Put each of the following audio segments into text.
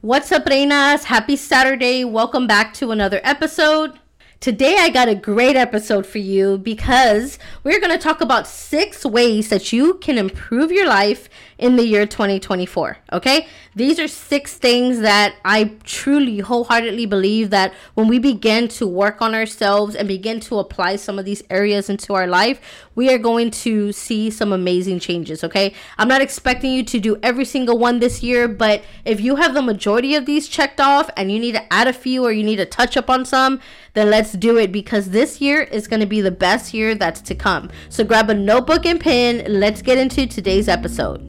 What's up, Reinas? Happy Saturday. Welcome back to another episode. Today, I got a great episode for you because we're going to talk about six ways that you can improve your life in the year 2024. Okay, these are six things that I truly, wholeheartedly believe that when we begin to work on ourselves and begin to apply some of these areas into our life, we are going to see some amazing changes. Okay, I'm not expecting you to do every single one this year, but if you have the majority of these checked off and you need to add a few or you need to touch up on some, then let's do it because this year is going to be the best year that's to come. So grab a notebook and pen. Let's get into today's episode.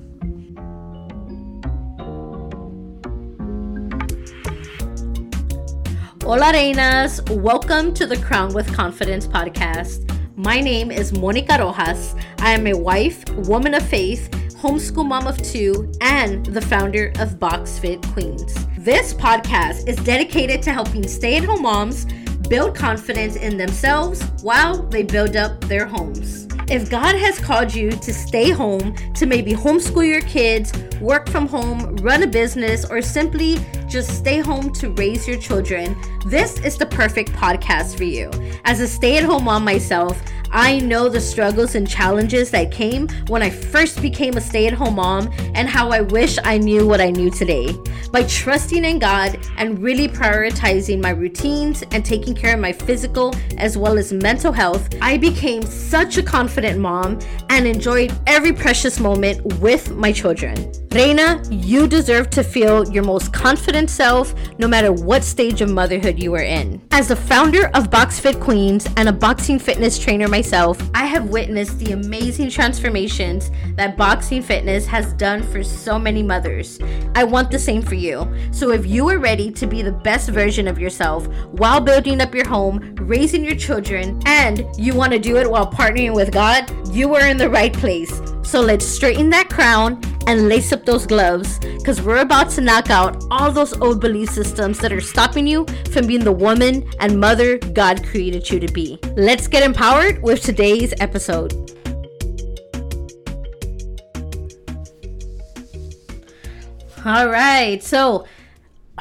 Hola, reinas. Welcome to the Crown with Confidence podcast. My name is Monica Rojas. I am a wife, woman of faith, homeschool mom of two, and the founder of Box Fit Queens. This podcast is dedicated to helping stay at home moms build confidence in themselves while they build up their homes. If God has called you to stay home, to maybe homeschool your kids, work from home, run a business, or simply just stay home to raise your children, this is the perfect podcast for you. As a stay at home mom myself, I know the struggles and challenges that came when I first became a stay at home mom and how I wish I knew what I knew today. By trusting in God and really prioritizing my routines and taking care of my physical as well as mental health, I became such a confident mom and enjoyed every precious moment with my children. Reina, you deserve to feel your most confident self no matter what stage of motherhood you are in. As the founder of Box Fit Queens and a boxing fitness trainer myself, I have witnessed the amazing transformations that boxing fitness has done for so many mothers. I want the same for you. So if you are ready to be the best version of yourself while building up your home, raising your children, and you want to do it while partnering with God, you are in the right place. So let's straighten that crown and lace up those gloves because we're about to knock out all those old belief systems that are stopping you from being the woman and mother God created you to be. Let's get empowered with today's episode. All right, so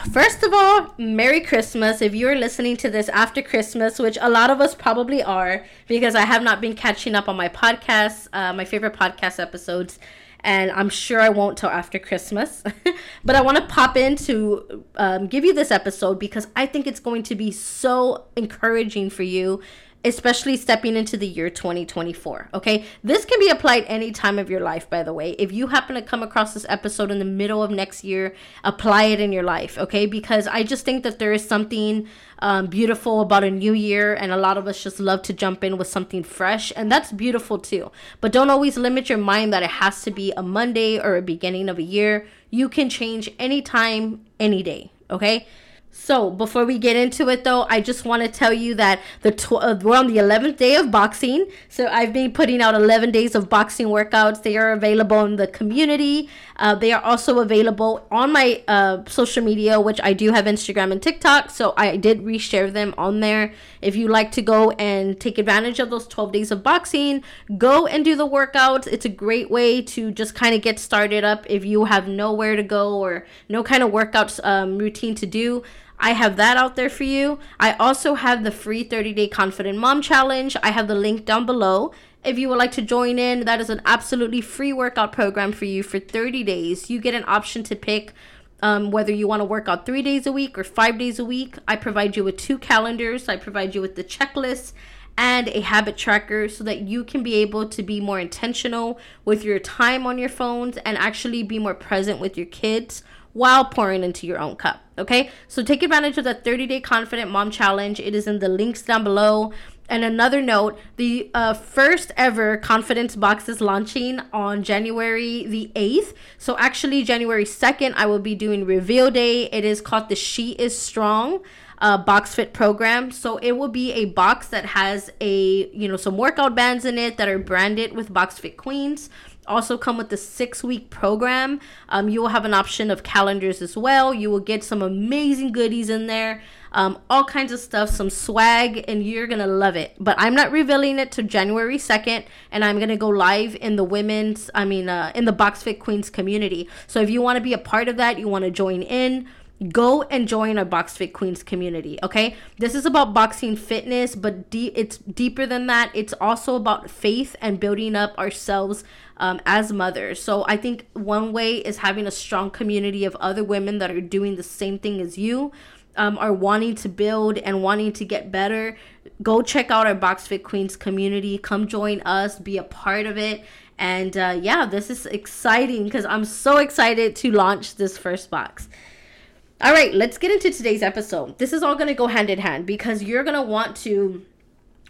First of all, Merry Christmas. If you're listening to this after Christmas, which a lot of us probably are, because I have not been catching up on my podcasts, uh, my favorite podcast episodes, and I'm sure I won't till after Christmas. but I want to pop in to um, give you this episode because I think it's going to be so encouraging for you especially stepping into the year 2024. Okay, this can be applied any time of your life, by the way. If you happen to come across this episode in the middle of next year, apply it in your life, okay? Because I just think that there is something um, beautiful about a new year, and a lot of us just love to jump in with something fresh, and that's beautiful too. But don't always limit your mind that it has to be a Monday or a beginning of a year. You can change anytime, any day, okay? So before we get into it, though, I just want to tell you that the tw- uh, we're on the 11th day of boxing. So I've been putting out 11 days of boxing workouts. They are available in the community. Uh, they are also available on my uh, social media, which I do have Instagram and TikTok. So I did reshare them on there. If you like to go and take advantage of those 12 days of boxing, go and do the workouts. It's a great way to just kind of get started up if you have nowhere to go or no kind of workouts um, routine to do. I have that out there for you. I also have the free 30 day confident mom challenge. I have the link down below. If you would like to join in, that is an absolutely free workout program for you for 30 days. You get an option to pick um, whether you want to work out three days a week or five days a week. I provide you with two calendars, I provide you with the checklist and a habit tracker so that you can be able to be more intentional with your time on your phones and actually be more present with your kids while pouring into your own cup. Okay, so take advantage of the 30 day confident mom challenge. It is in the links down below. And another note the uh, first ever confidence box is launching on January the 8th. So, actually, January 2nd, I will be doing reveal day. It is called the She is Strong uh, box fit program. So it will be a box that has a you know some workout bands in it that are branded with Box Fit Queens also come with the six week program. Um, you will have an option of calendars as well. You will get some amazing goodies in there, um, all kinds of stuff, some swag, and you're gonna love it. But I'm not revealing it to January 2nd, and I'm gonna go live in the women's, I mean, uh, in the Box Fit Queens community. So if you want to be a part of that, you want to join in. Go and join our box fit queens community okay? This is about boxing fitness but de- it's deeper than that. It's also about faith and building up ourselves um, as mothers. So i think one way is having a strong community of other women that are doing the same thing as you um, are wanting to build and wanting to get better. Go check out our box fit queens community. Come join us. Be a part of it. And uh, yeah this is exciting because i'm so excited to launch this first box all right, let's get into today's episode. This is all going to go hand in hand because you're going to want to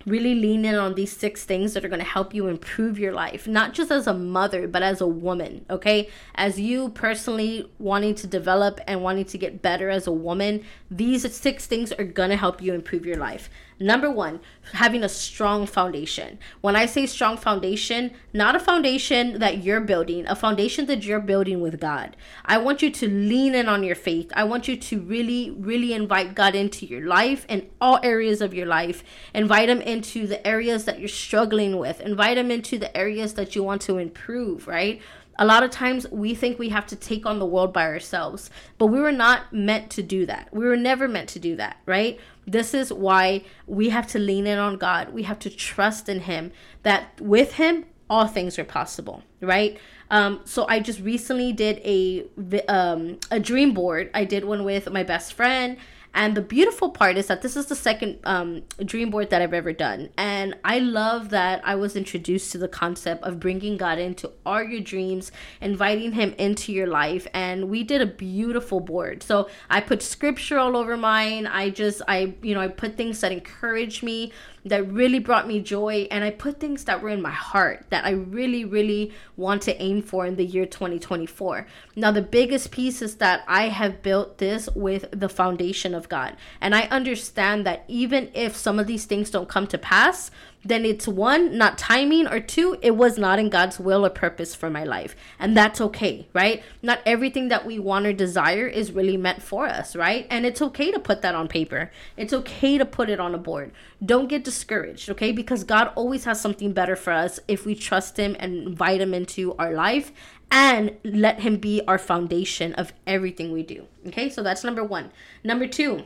really lean in on these six things that are going to help you improve your life, not just as a mother, but as a woman, okay? As you personally wanting to develop and wanting to get better as a woman, these six things are going to help you improve your life. Number one, having a strong foundation. When I say strong foundation, not a foundation that you're building, a foundation that you're building with God. I want you to lean in on your faith. I want you to really, really invite God into your life and all areas of your life. Invite Him into the areas that you're struggling with. Invite Him into the areas that you want to improve, right? A lot of times we think we have to take on the world by ourselves, but we were not meant to do that. We were never meant to do that, right? This is why we have to lean in on God. We have to trust in Him that with Him, all things are possible, right? Um, so I just recently did a um, a dream board. I did one with my best friend and the beautiful part is that this is the second um, dream board that I've ever done. And I love that I was introduced to the concept of bringing God into all your dreams, inviting Him into your life. And we did a beautiful board. So I put scripture all over mine. I just, I, you know, I put things that encourage me that really brought me joy and I put things that were in my heart that I really really want to aim for in the year 2024. Now the biggest piece is that I have built this with the foundation of God. And I understand that even if some of these things don't come to pass, then it's one, not timing, or two, it was not in God's will or purpose for my life. And that's okay, right? Not everything that we want or desire is really meant for us, right? And it's okay to put that on paper. It's okay to put it on a board. Don't get discouraged, okay? Because God always has something better for us if we trust Him and invite Him into our life and let Him be our foundation of everything we do, okay? So that's number one. Number two,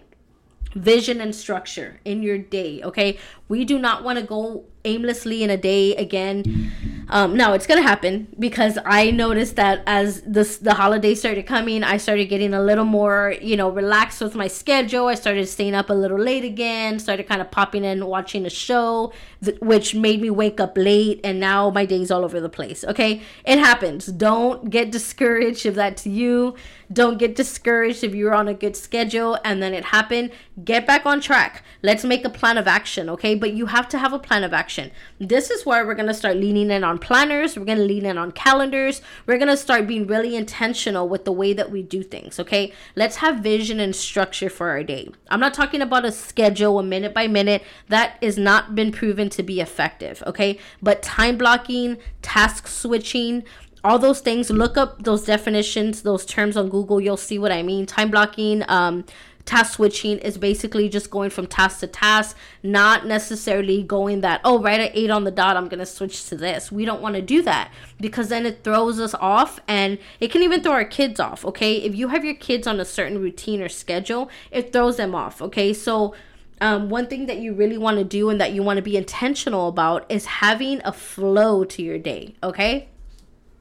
vision and structure in your day okay we do not want to go aimlessly in a day again. Um now it's gonna happen because i noticed that as this the holidays started coming i started getting a little more you know relaxed with my schedule. I started staying up a little late again started kind of popping in watching a show th- which made me wake up late and now my day's all over the place okay? It happens. Don't get discouraged if that's you. Don't get discouraged if you're on a good schedule and then it happened. Get back on track. Let's make a plan of action okay but you have to have a plan of action. This is where we're going to start leaning in on planners we're going to lean in on calendars we're going to start being really intentional with the way that we do things okay? Let's have vision and structure for our day. I'm not talking about a schedule a minute by minute. That has not been proven to be effective okay? But time blocking task switching all those things look up those definitions those terms on google you'll see what i mean. Time blocking um task switching is basically just going from task to task not necessarily going that oh right at eight on the dot i'm gonna switch to this. We don't want to do that because then it throws us off and it can even throw our kids off okay? If you have your kids on a certain routine or schedule it throws them off okay? So um, one thing that you really want to do and that you want to be intentional about is having a flow to your day okay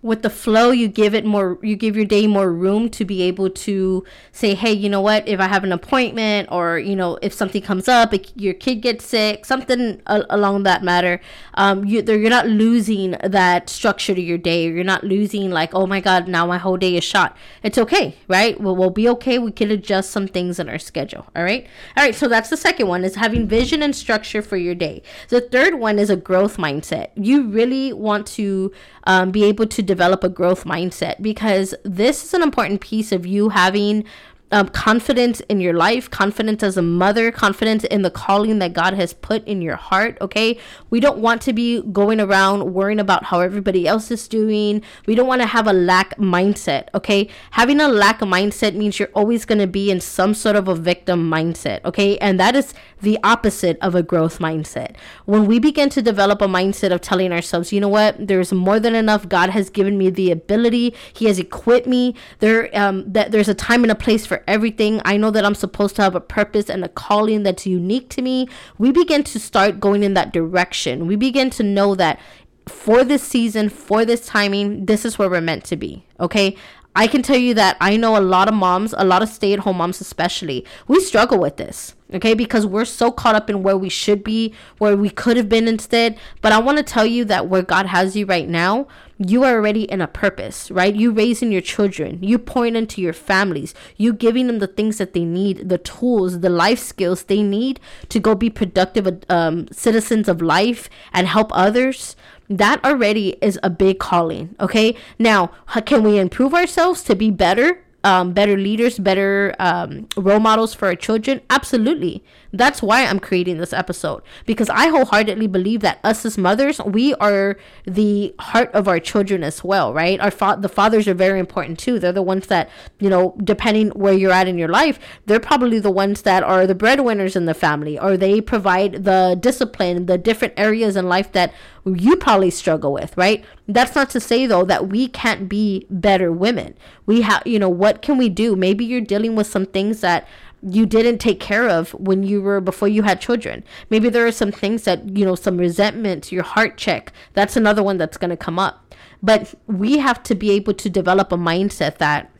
with the flow you give it more you give your day more room to be able to say hey you know what? If i have an appointment or you know if something comes up your kid gets sick something a- along that matter um you you're not losing that structure to your day. You're not losing like oh my god now my whole day is shot. It's okay right? Well, we'll be okay. We can adjust some things in our schedule all right? All right so that's the second one is having vision and structure for your day. The third one is a growth mindset. You really want to um, be able to develop a growth mindset because this is an important piece of you having um, confidence in your life, confidence as a mother, confidence in the calling that God has put in your heart. Okay. We don't want to be going around worrying about how everybody else is doing. We don't want to have a lack mindset. Okay. Having a lack mindset means you're always going to be in some sort of a victim mindset. Okay. And that is the opposite of a growth mindset. When we begin to develop a mindset of telling ourselves, you know what, there's more than enough. God has given me the ability. He has equipped me. There, um, that there's a time and a place for everything. I know that I'm supposed to have a purpose and a calling that's unique to me. We begin to start going in that direction. We begin to know that for this season, for this timing, this is where we're meant to be. Okay. I can tell you that I know a lot of moms, a lot of stay at home moms, especially, we struggle with this. Okay. Because we're so caught up in where we should be, where we could have been instead. But I want to tell you that where God has you right now, you are already in a purpose, right? You raising your children, you pouring into your families, you giving them the things that they need, the tools, the life skills they need to go be productive um, citizens of life and help others that already is a big calling okay now can we improve ourselves to be better um, better leaders, better um, role models for our children? Absolutely. That's why I'm creating this episode because I wholeheartedly believe that us as mothers, we are the heart of our children as well, right? Our fa- the fathers are very important too. They're the ones that, you know, depending where you're at in your life, they're probably the ones that are the breadwinners in the family or they provide the discipline, the different areas in life that you probably struggle with, right? That's not to say though that we can't be better women. We have, you know, what can we do? Maybe you're dealing with some things that you didn't take care of when you were before you had children. Maybe there are some things that, you know, some resentment, your heart check. That's another one that's going to come up. But we have to be able to develop a mindset that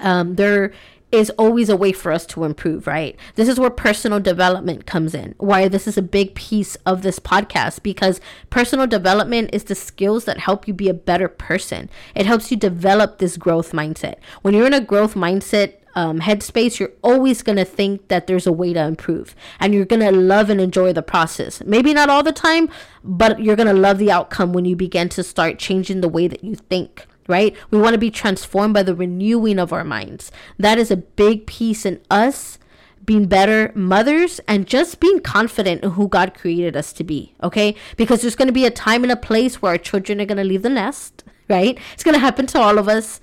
um, there is always a way for us to improve, right? This is where personal development comes in. Why this is a big piece of this podcast because personal development is the skills that help you be a better person. It helps you develop this growth mindset. When you're in a growth mindset, um, headspace, you're always going to think that there's a way to improve and you're going to love and enjoy the process. Maybe not all the time, but you're going to love the outcome when you begin to start changing the way that you think right? We want to be transformed by the renewing of our minds. That is a big piece in us being better mothers and just being confident in who God created us to be, okay? Because there's going to be a time and a place where our children are going to leave the nest, right? It's going to happen to all of us.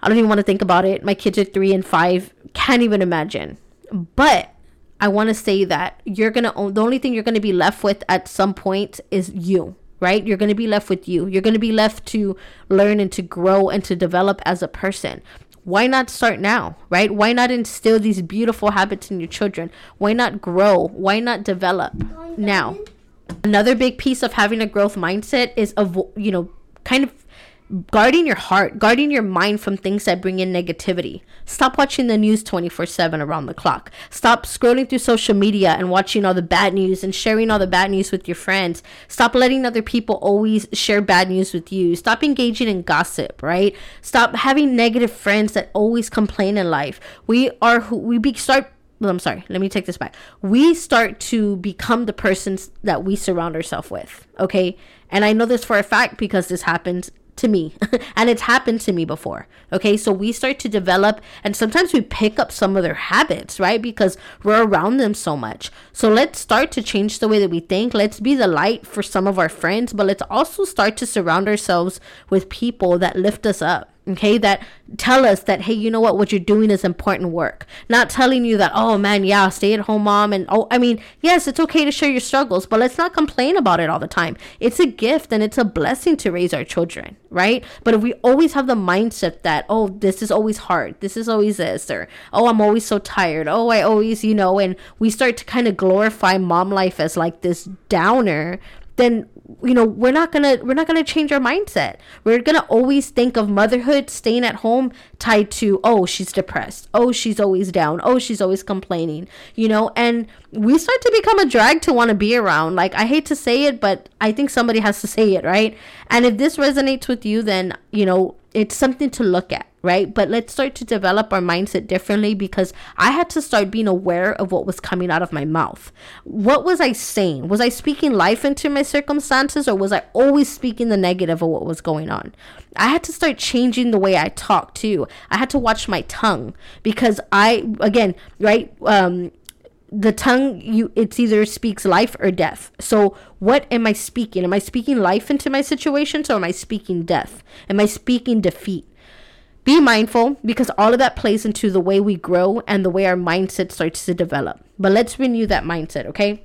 I don't even want to think about it. My kids are three and five. Can't even imagine. But I want to say that you're going to, the only thing you're going to be left with at some point is you, right? You're going to be left with you. You're going to be left to learn and to grow and to develop as a person. Why not start now, right? Why not instill these beautiful habits in your children? Why not grow? Why not develop now? Another big piece of having a growth mindset is of you know, kind of guarding your heart, guarding your mind from things that bring in negativity. Stop watching the news 24 7 around the clock. Stop scrolling through social media and watching all the bad news and sharing all the bad news with your friends. Stop letting other people always share bad news with you. Stop engaging in gossip, right? Stop having negative friends that always complain in life. We are who we be, start well, I'm sorry, let me take this back. We start to become the persons that we surround ourselves with, okay? And I know this for a fact because this happens to me and it's happened to me before okay? So we start to develop and sometimes we pick up some of their habits right? Because we're around them so much. So let's start to change the way that we think. Let's be the light for some of our friends but let's also start to surround ourselves with people that lift us up okay that tell us that hey you know what? What you're doing is important work. Not telling you that oh man yeah stay at home mom and oh i mean yes it's okay to share your struggles but let's not complain about it all the time. It's a gift and it's a blessing to raise our children right? But if we always have the mindset that oh this is always hard this is always this or oh i'm always so tired oh i always you know and we start to kind of glorify mom life as like this downer then you know we're not gonna we're not gonna change our mindset. We're gonna always think of motherhood staying at home tied to oh she's depressed. Oh she's always down. Oh she's always complaining you know? And we start to become a drag to want to be around. Like i hate to say it but i think somebody has to say it right? And if this resonates with you then you know it's something to look at right? But let's start to develop our mindset differently because I had to start being aware of what was coming out of my mouth. What was I saying? Was I speaking life into my circumstances or was I always speaking the negative of what was going on? I had to start changing the way I talk too. I had to watch my tongue because I, again, right? Um, the tongue you it's either speaks life or death so what am i speaking am i speaking life into my situations or am i speaking death am i speaking defeat be mindful because all of that plays into the way we grow and the way our mindset starts to develop. But let's renew that mindset, okay?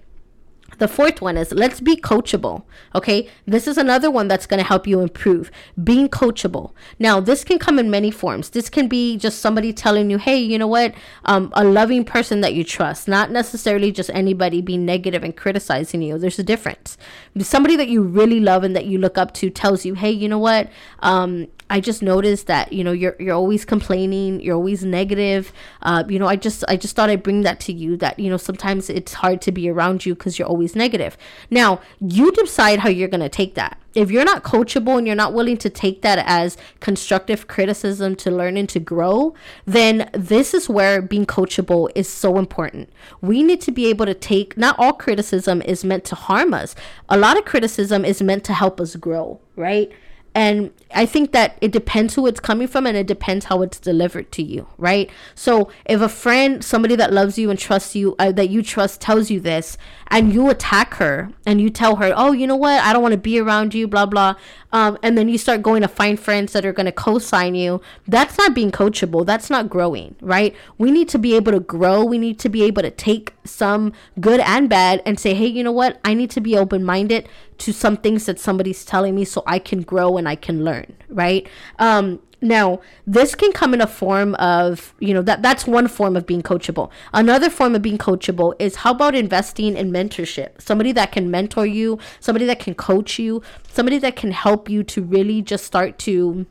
The fourth one is let's be coachable. Okay. This is another one that's going to help you improve being coachable. Now, this can come in many forms. This can be just somebody telling you, hey, you know what? Um, a loving person that you trust, not necessarily just anybody being negative and criticizing you. There's a difference. Somebody that you really love and that you look up to tells you, hey, you know what? Um, I just noticed that you know you're you're always complaining, you're always negative. Uh, you know, I just I just thought I'd bring that to you that you know sometimes it's hard to be around you because you're always negative. Now you decide how you're gonna take that. If you're not coachable and you're not willing to take that as constructive criticism to learn and to grow, then this is where being coachable is so important. We need to be able to take, not all criticism is meant to harm us. A lot of criticism is meant to help us grow, right? And i think that it depends who it's coming from and it depends how it's delivered to you right? So if a friend somebody that loves you and trusts you uh, that you trust tells you this and you attack her and you tell her oh you know what? I don't want to be around you blah blah um, and then you start going to find friends that are going to co-sign you that's not being coachable. That's not growing right? We need to be able to grow. We need to be able to take some good and bad and say hey you know what? I need to be open-minded to some things that somebody's telling me so i can grow and i can learn right um, now, this can come in a form of, you know, that that's one form of being coachable. Another form of being coachable is how about investing in mentorship? Somebody that can mentor you, somebody that can coach you, somebody that can help you to really just start to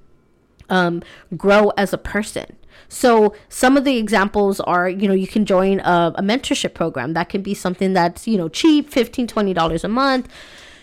um, grow as a person. So some of the examples are, you know, you can join a, a mentorship program. That can be something that's, you know, cheap, $15, $20 a month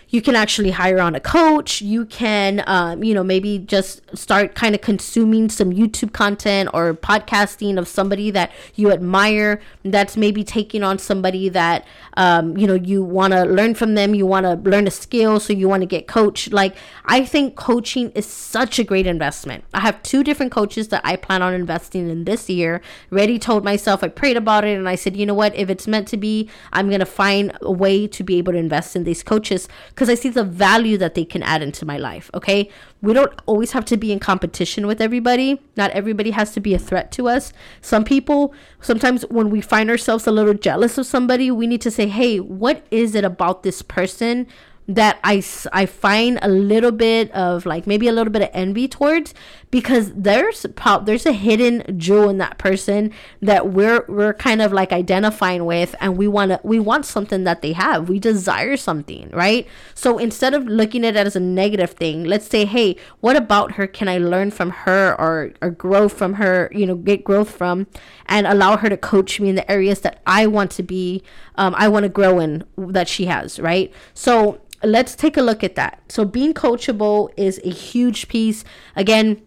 you can actually hire on a coach. You can um, you know maybe just start kind of consuming some youtube content or podcasting of somebody that you admire that's maybe taking on somebody that um, you know you want to learn from them you want to learn a skill so you want to get coached. Like i think coaching is such a great investment. I have two different coaches that i plan on investing in this year. Ready told myself i prayed about it and i said you know what? If it's meant to be i'm going to find a way to be able to invest in these coaches because I see the value that they can add into my life. Okay. We don't always have to be in competition with everybody. Not everybody has to be a threat to us. Some people, sometimes when we find ourselves a little jealous of somebody, we need to say, hey, what is it about this person that I, I find a little bit of like maybe a little bit of envy towards because there's pop there's a hidden jewel in that person that we're we're kind of like identifying with and we want to we want something that they have. We desire something right? So instead of looking at it as a negative thing let's say hey what about her? Can I learn from her or or grow from her you know get growth from and allow her to coach me in the areas that I want to be um, I want to grow in that she has right so let's take a look at that. So, being coachable is a huge piece. Again,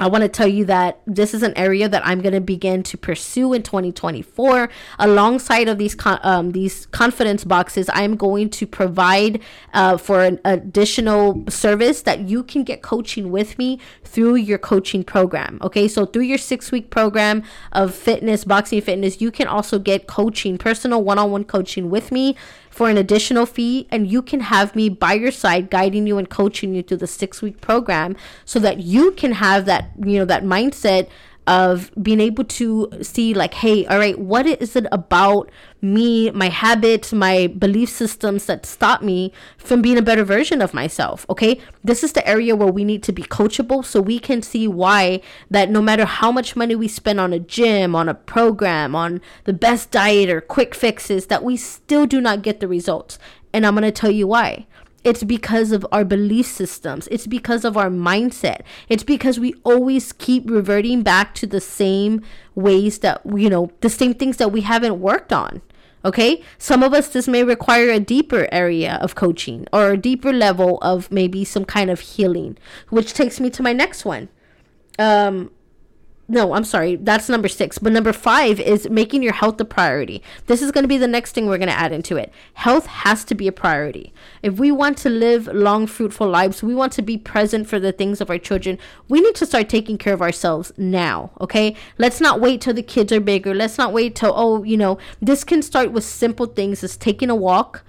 I want to tell you that this is an area that I'm going to begin to pursue in 2024. Alongside of these con- um, these confidence boxes, I am going to provide uh, for an additional service that you can get coaching with me through your coaching program. Okay, so through your six week program of fitness, boxing fitness, you can also get coaching, personal one on one coaching with me for an additional fee and you can have me by your side guiding you and coaching you through the 6 week program so that you can have that you know that mindset of being able to see like hey all right what is it about me my habits my belief systems that stop me from being a better version of myself okay? This is the area where we need to be coachable so we can see why that no matter how much money we spend on a gym on a program on the best diet or quick fixes that we still do not get the results. And i'm going to tell you why it's because of our belief systems. It's because of our mindset. It's because we always keep reverting back to the same ways that, you know, the same things that we haven't worked on. Okay. Some of us, this may require a deeper area of coaching or a deeper level of maybe some kind of healing, which takes me to my next one. Um, no, I'm sorry. That's number six. But number five is making your health a priority. This is going to be the next thing we're going to add into it. Health has to be a priority. If we want to live long, fruitful lives, we want to be present for the things of our children, we need to start taking care of ourselves now. Okay. Let's not wait till the kids are bigger. Let's not wait till, oh, you know, this can start with simple things as taking a walk,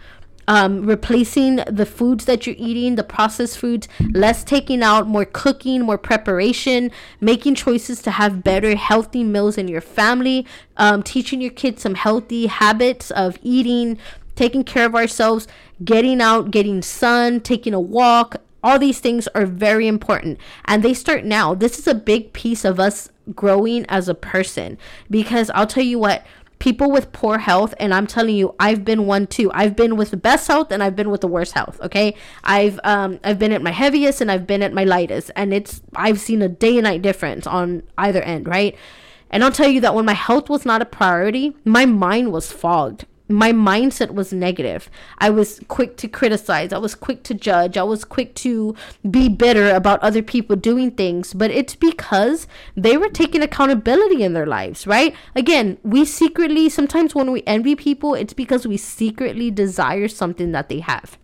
um, replacing the foods that you're eating, the processed foods, less taking out, more cooking, more preparation, making choices to have better, healthy meals in your family, um, teaching your kids some healthy habits of eating, taking care of ourselves, getting out, getting sun, taking a walk, all these things are very important. And they start now. This is a big piece of us growing as a person. Because I'll tell you what, people with poor health and i'm telling you i've been one too. I've been with the best health and i've been with the worst health okay? I've um i've been at my heaviest and i've been at my lightest and it's i've seen a day and night difference on either end right? And i'll tell you that when my health was not a priority my mind was fogged my mindset was negative. I was quick to criticize. I was quick to judge. I was quick to be bitter about other people doing things. But it's because they were taking accountability in their lives, right? Again, we secretly, sometimes when we envy people, it's because we secretly desire something that they have.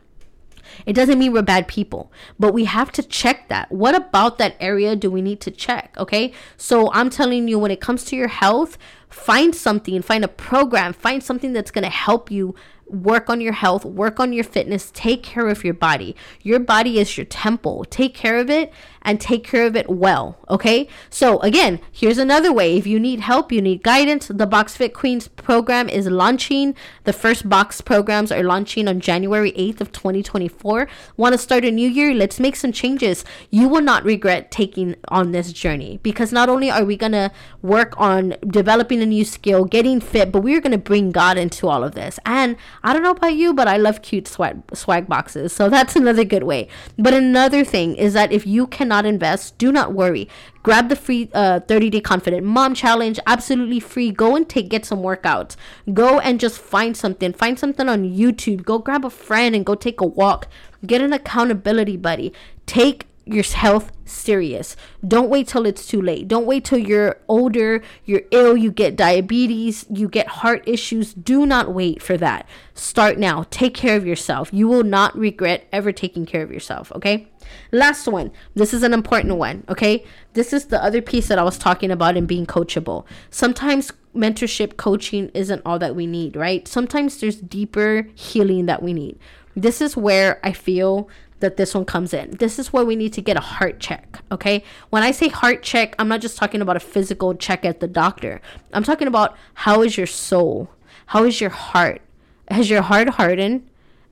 It doesn't mean we're bad people, but we have to check that. What about that area do we need to check? Okay. So I'm telling you, when it comes to your health, find something, find a program, find something that's going to help you work on your health, work on your fitness, take care of your body. Your body is your temple. Take care of it and take care of it well. Okay. So again, here's another way. If you need help, you need guidance. The Box Fit Queens program is launching. The first box programs are launching on January 8th of 2024. Want to start a new year? Let's make some changes. You will not regret taking on this journey because not only are we going to work on developing a new skill, getting fit, but we're going to bring God into all of this. And I don't know about you, but I love cute swag, swag boxes. So that's another good way. But another thing is that if you cannot invest, do not worry. Grab the free uh, 30 day confident mom challenge, absolutely free. Go and take get some workouts. Go and just find something. Find something on YouTube. Go grab a friend and go take a walk. Get an accountability buddy. Take your health serious. Don't wait till it's too late. Don't wait till you're older, you're ill, you get diabetes, you get heart issues. Do not wait for that. Start now. Take care of yourself. You will not regret ever taking care of yourself, okay? Last one. This is an important one, okay? This is the other piece that I was talking about in being coachable. Sometimes mentorship coaching isn't all that we need, right? Sometimes there's deeper healing that we need. This is where I feel that this one comes in. This is where we need to get a heart check, okay? When I say heart check, I'm not just talking about a physical check at the doctor. I'm talking about how is your soul? How is your heart? Has your heart hardened?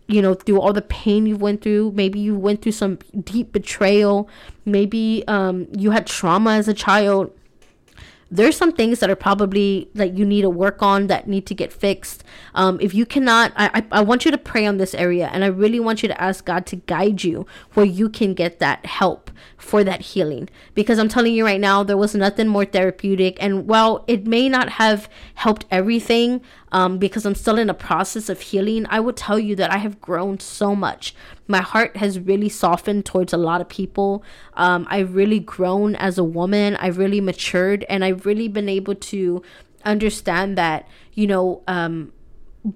You know, through all the pain you went through, maybe you went through some deep betrayal, maybe um, you had trauma as a child there's some things that are probably that you need to work on that need to get fixed. Um, if you cannot, I, I, I want you to pray on this area and I really want you to ask God to guide you where you can get that help for that healing. Because I'm telling you right now, there was nothing more therapeutic. And while it may not have helped everything, um, because I'm still in a process of healing, I would tell you that I have grown so much. My heart has really softened towards a lot of people. Um, I've really grown as a woman. I've really matured, and I've really been able to understand that, you know, um,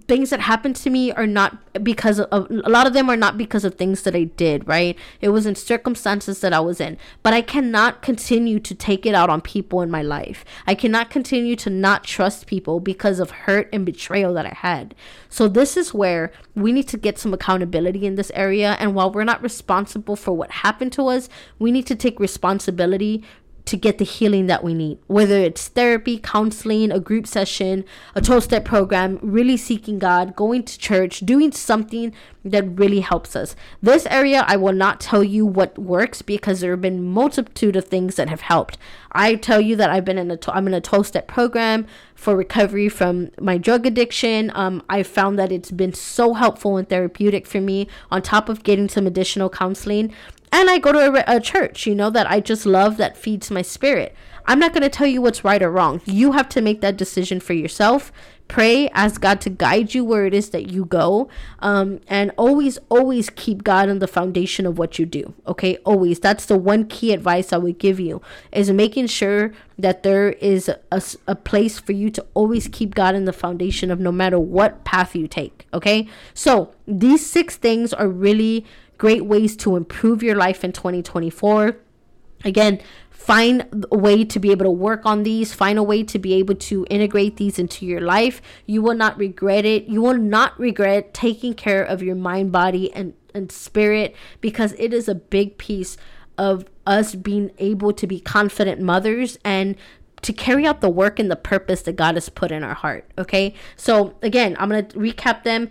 things that happened to me are not because of a lot of them are not because of things that I did, right? It was in circumstances that I was in. But I cannot continue to take it out on people in my life. I cannot continue to not trust people because of hurt and betrayal that I had. So this is where we need to get some accountability in this area and while we're not responsible for what happened to us, we need to take responsibility to get the healing that we need, whether it's therapy, counseling, a group session, a 12 step program, really seeking God, going to church, doing something that really helps us. This area, I will not tell you what works because there have been multitude of things that have helped. I tell you that I've been in a I'm in a 12 step program for recovery from my drug addiction. Um, I found that it's been so helpful and therapeutic for me on top of getting some additional counseling and I go to a, a, church, you know, that I just love that feeds my spirit. I'm not going to tell you what's right or wrong. You have to make that decision for yourself. Pray, ask God to guide you where it is that you go. Um, and always, always keep God in the foundation of what you do. Okay, always. That's the one key advice I would give you is making sure that there is a, a place for you to always keep God in the foundation of no matter what path you take. Okay, so these six things are really great ways to improve your life in 2024. Again, find a way to be able to work on these. Find a way to be able to integrate these into your life. You will not regret it. You will not regret taking care of your mind body and, and spirit because it is a big piece of us being able to be confident mothers and to carry out the work and the purpose that God has put in our heart okay? So again I'm going to recap them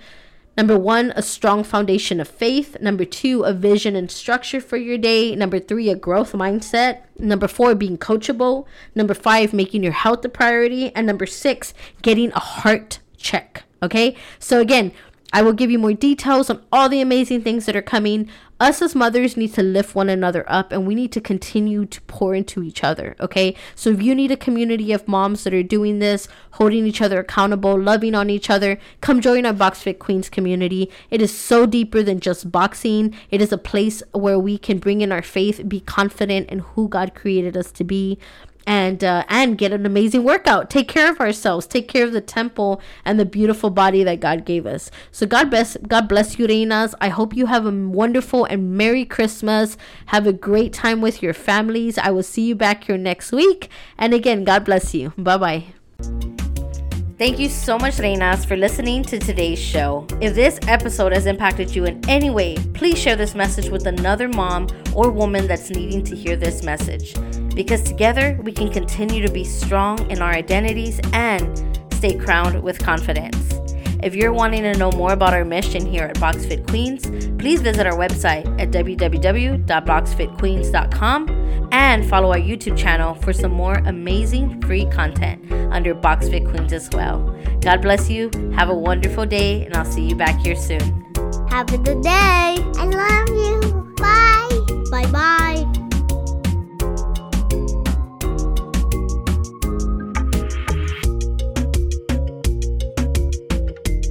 Number one, a strong foundation of faith. Number two, a vision and structure for your day. Number three, a growth mindset. Number four, being coachable. Number five, making your health a priority. And number six, getting a heart check. Okay. So again, I will give you more details on all the amazing things that are coming. Us as mothers need to lift one another up and we need to continue to pour into each other, okay? So if you need a community of moms that are doing this, holding each other accountable, loving on each other, come join our BoxFit Queens community. It is so deeper than just boxing. It is a place where we can bring in our faith, be confident in who God created us to be, and uh, and get an amazing workout. Take care of ourselves. Take care of the temple and the beautiful body that God gave us. So God bless God bless you, Reinas. I hope you have a wonderful and merry Christmas. Have a great time with your families. I will see you back here next week. And again, God bless you. Bye bye. Thank you so much, Reinas, for listening to today's show. If this episode has impacted you in any way, please share this message with another mom or woman that's needing to hear this message. Because together we can continue to be strong in our identities and stay crowned with confidence. If you're wanting to know more about our mission here at BoxFit Queens, please visit our website at www.boxfitqueens.com and follow our YouTube channel for some more amazing free content under BoxFit Queens as well. God bless you. Have a wonderful day, and I'll see you back here soon. Have a good day. I love you. Bye. Bye bye.